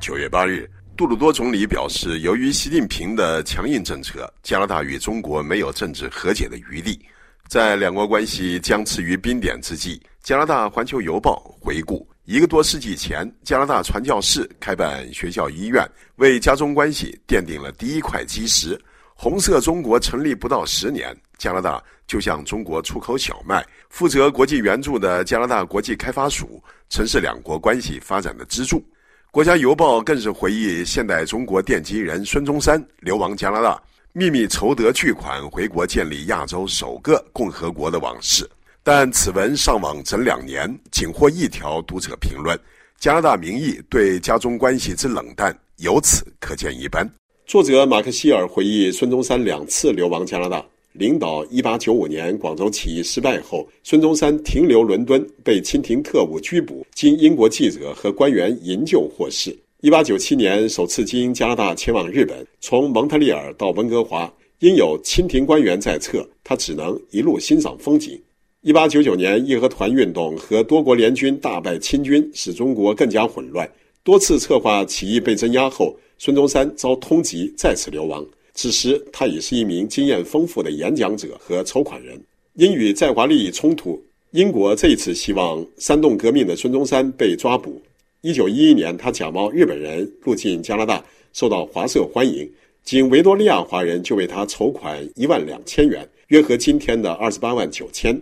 九月八日，杜鲁多总理表示，由于习近平的强硬政策，加拿大与中国没有政治和解的余地。在两国关系僵持于冰点之际，加拿大《环球邮报》回顾，一个多世纪前，加拿大传教士开办学校、医院，为加中关系奠定了第一块基石。红色中国成立不到十年，加拿大就向中国出口小麦。负责国际援助的加拿大国际开发署曾是两国关系发展的支柱。国家邮报更是回忆现代中国奠基人孙中山流亡加拿大，秘密筹得巨款回国建立亚洲首个共和国的往事。但此文上网整两年，仅获一条读者评论。加拿大民意对加中关系之冷淡，由此可见一斑。作者马克希尔回忆孙中山两次流亡加拿大。领导1895年广州起义失败后，孙中山停留伦敦，被清廷特务拘捕，经英国记者和官员营救获释。1897年首次经加拿大前往日本，从蒙特利尔到温哥华，因有清廷官员在侧，他只能一路欣赏风景。1899年义和团运动和多国联军大败清军，使中国更加混乱，多次策划起义被镇压后，孙中山遭通缉，再次流亡。此时，他已是一名经验丰富的演讲者和筹款人。因与在华利益冲突，英国这一次希望煽动革命的孙中山被抓捕。一九一一年，他假冒日本人入境加拿大，受到华社欢迎。仅维多利亚华人就为他筹款一万两千元，约合今天的二十八万九千。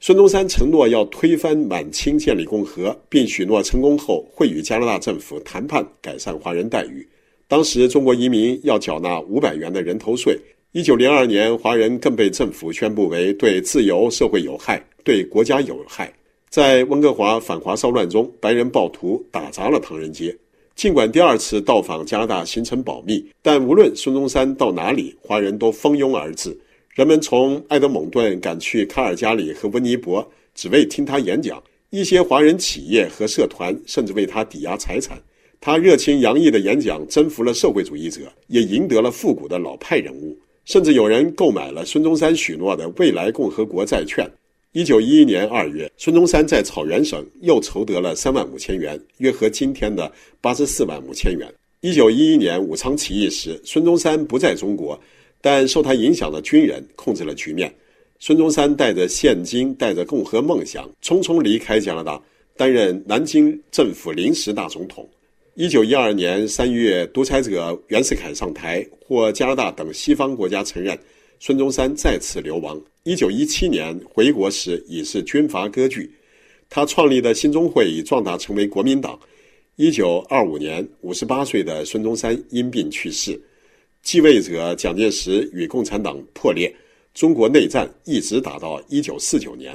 孙中山承诺要推翻满清，建立共和，并许诺成功后会与加拿大政府谈判改善华人待遇。当时中国移民要缴纳五百元的人头税。一九零二年，华人更被政府宣布为对自由社会有害、对国家有害。在温哥华反华骚乱中，白人暴徒打砸了唐人街。尽管第二次到访加拿大行程保密，但无论孙中山到哪里，华人都蜂拥而至。人们从埃德蒙顿赶去卡尔加里和温尼伯，只为听他演讲。一些华人企业和社团甚至为他抵押财产。他热情洋溢的演讲征服了社会主义者，也赢得了复古的老派人物，甚至有人购买了孙中山许诺的未来共和国债券。一九一一年二月，孙中山在草原省又筹得了三万五千元，约合今天的八十四万五千元。一九一一年武昌起义时，孙中山不在中国，但受他影响的军人控制了局面。孙中山带着现金，带着共和梦想，匆匆离开加拿大，担任南京政府临时大总统。一九一二年三月，独裁者袁世凯上台，获加拿大等西方国家承认，孙中山再次流亡。一九一七年回国时已是军阀割据，他创立的新中会已壮大成为国民党。一九二五年，五十八岁的孙中山因病去世，继位者蒋介石与共产党破裂，中国内战一直打到一九四九年。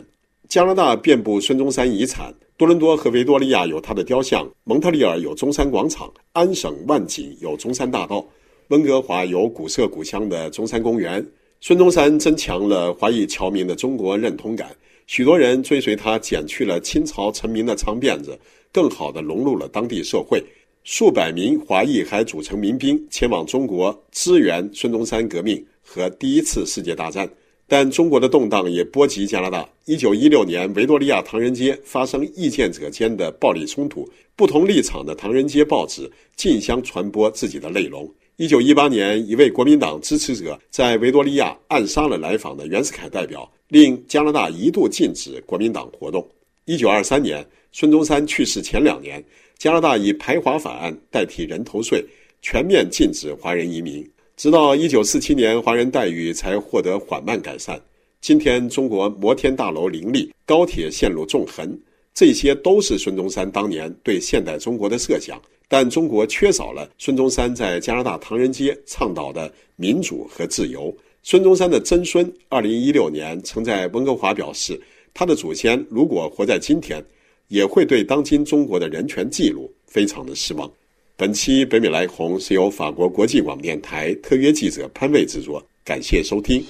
加拿大遍布孙中山遗产。多伦多和维多利亚有他的雕像，蒙特利尔有中山广场，安省万景有中山大道，温哥华有古色古香的中山公园。孙中山增强了华裔侨民的中国认同感，许多人追随他剪去了清朝臣民的长辫子，更好地融入了当地社会。数百名华裔还组成民兵前往中国支援孙中山革命和第一次世界大战。但中国的动荡也波及加拿大。一九一六年，维多利亚唐人街发生意见者间的暴力冲突，不同立场的唐人街报纸竞相传播自己的内容。一九一八年，一位国民党支持者在维多利亚暗杀了来访的袁世凯代表，令加拿大一度禁止国民党活动。一九二三年，孙中山去世前两年，加拿大以排华法案代替人头税，全面禁止华人移民。直到一九四七年，华人待遇才获得缓慢改善。今天，中国摩天大楼林立，高铁线路纵横，这些都是孙中山当年对现代中国的设想。但中国缺少了孙中山在加拿大唐人街倡导的民主和自由。孙中山的曾孙，二零一六年曾在温哥华表示，他的祖先如果活在今天，也会对当今中国的人权记录非常的失望。本期北美来红是由法国国际广播电台特约记者潘卫制作，感谢收听。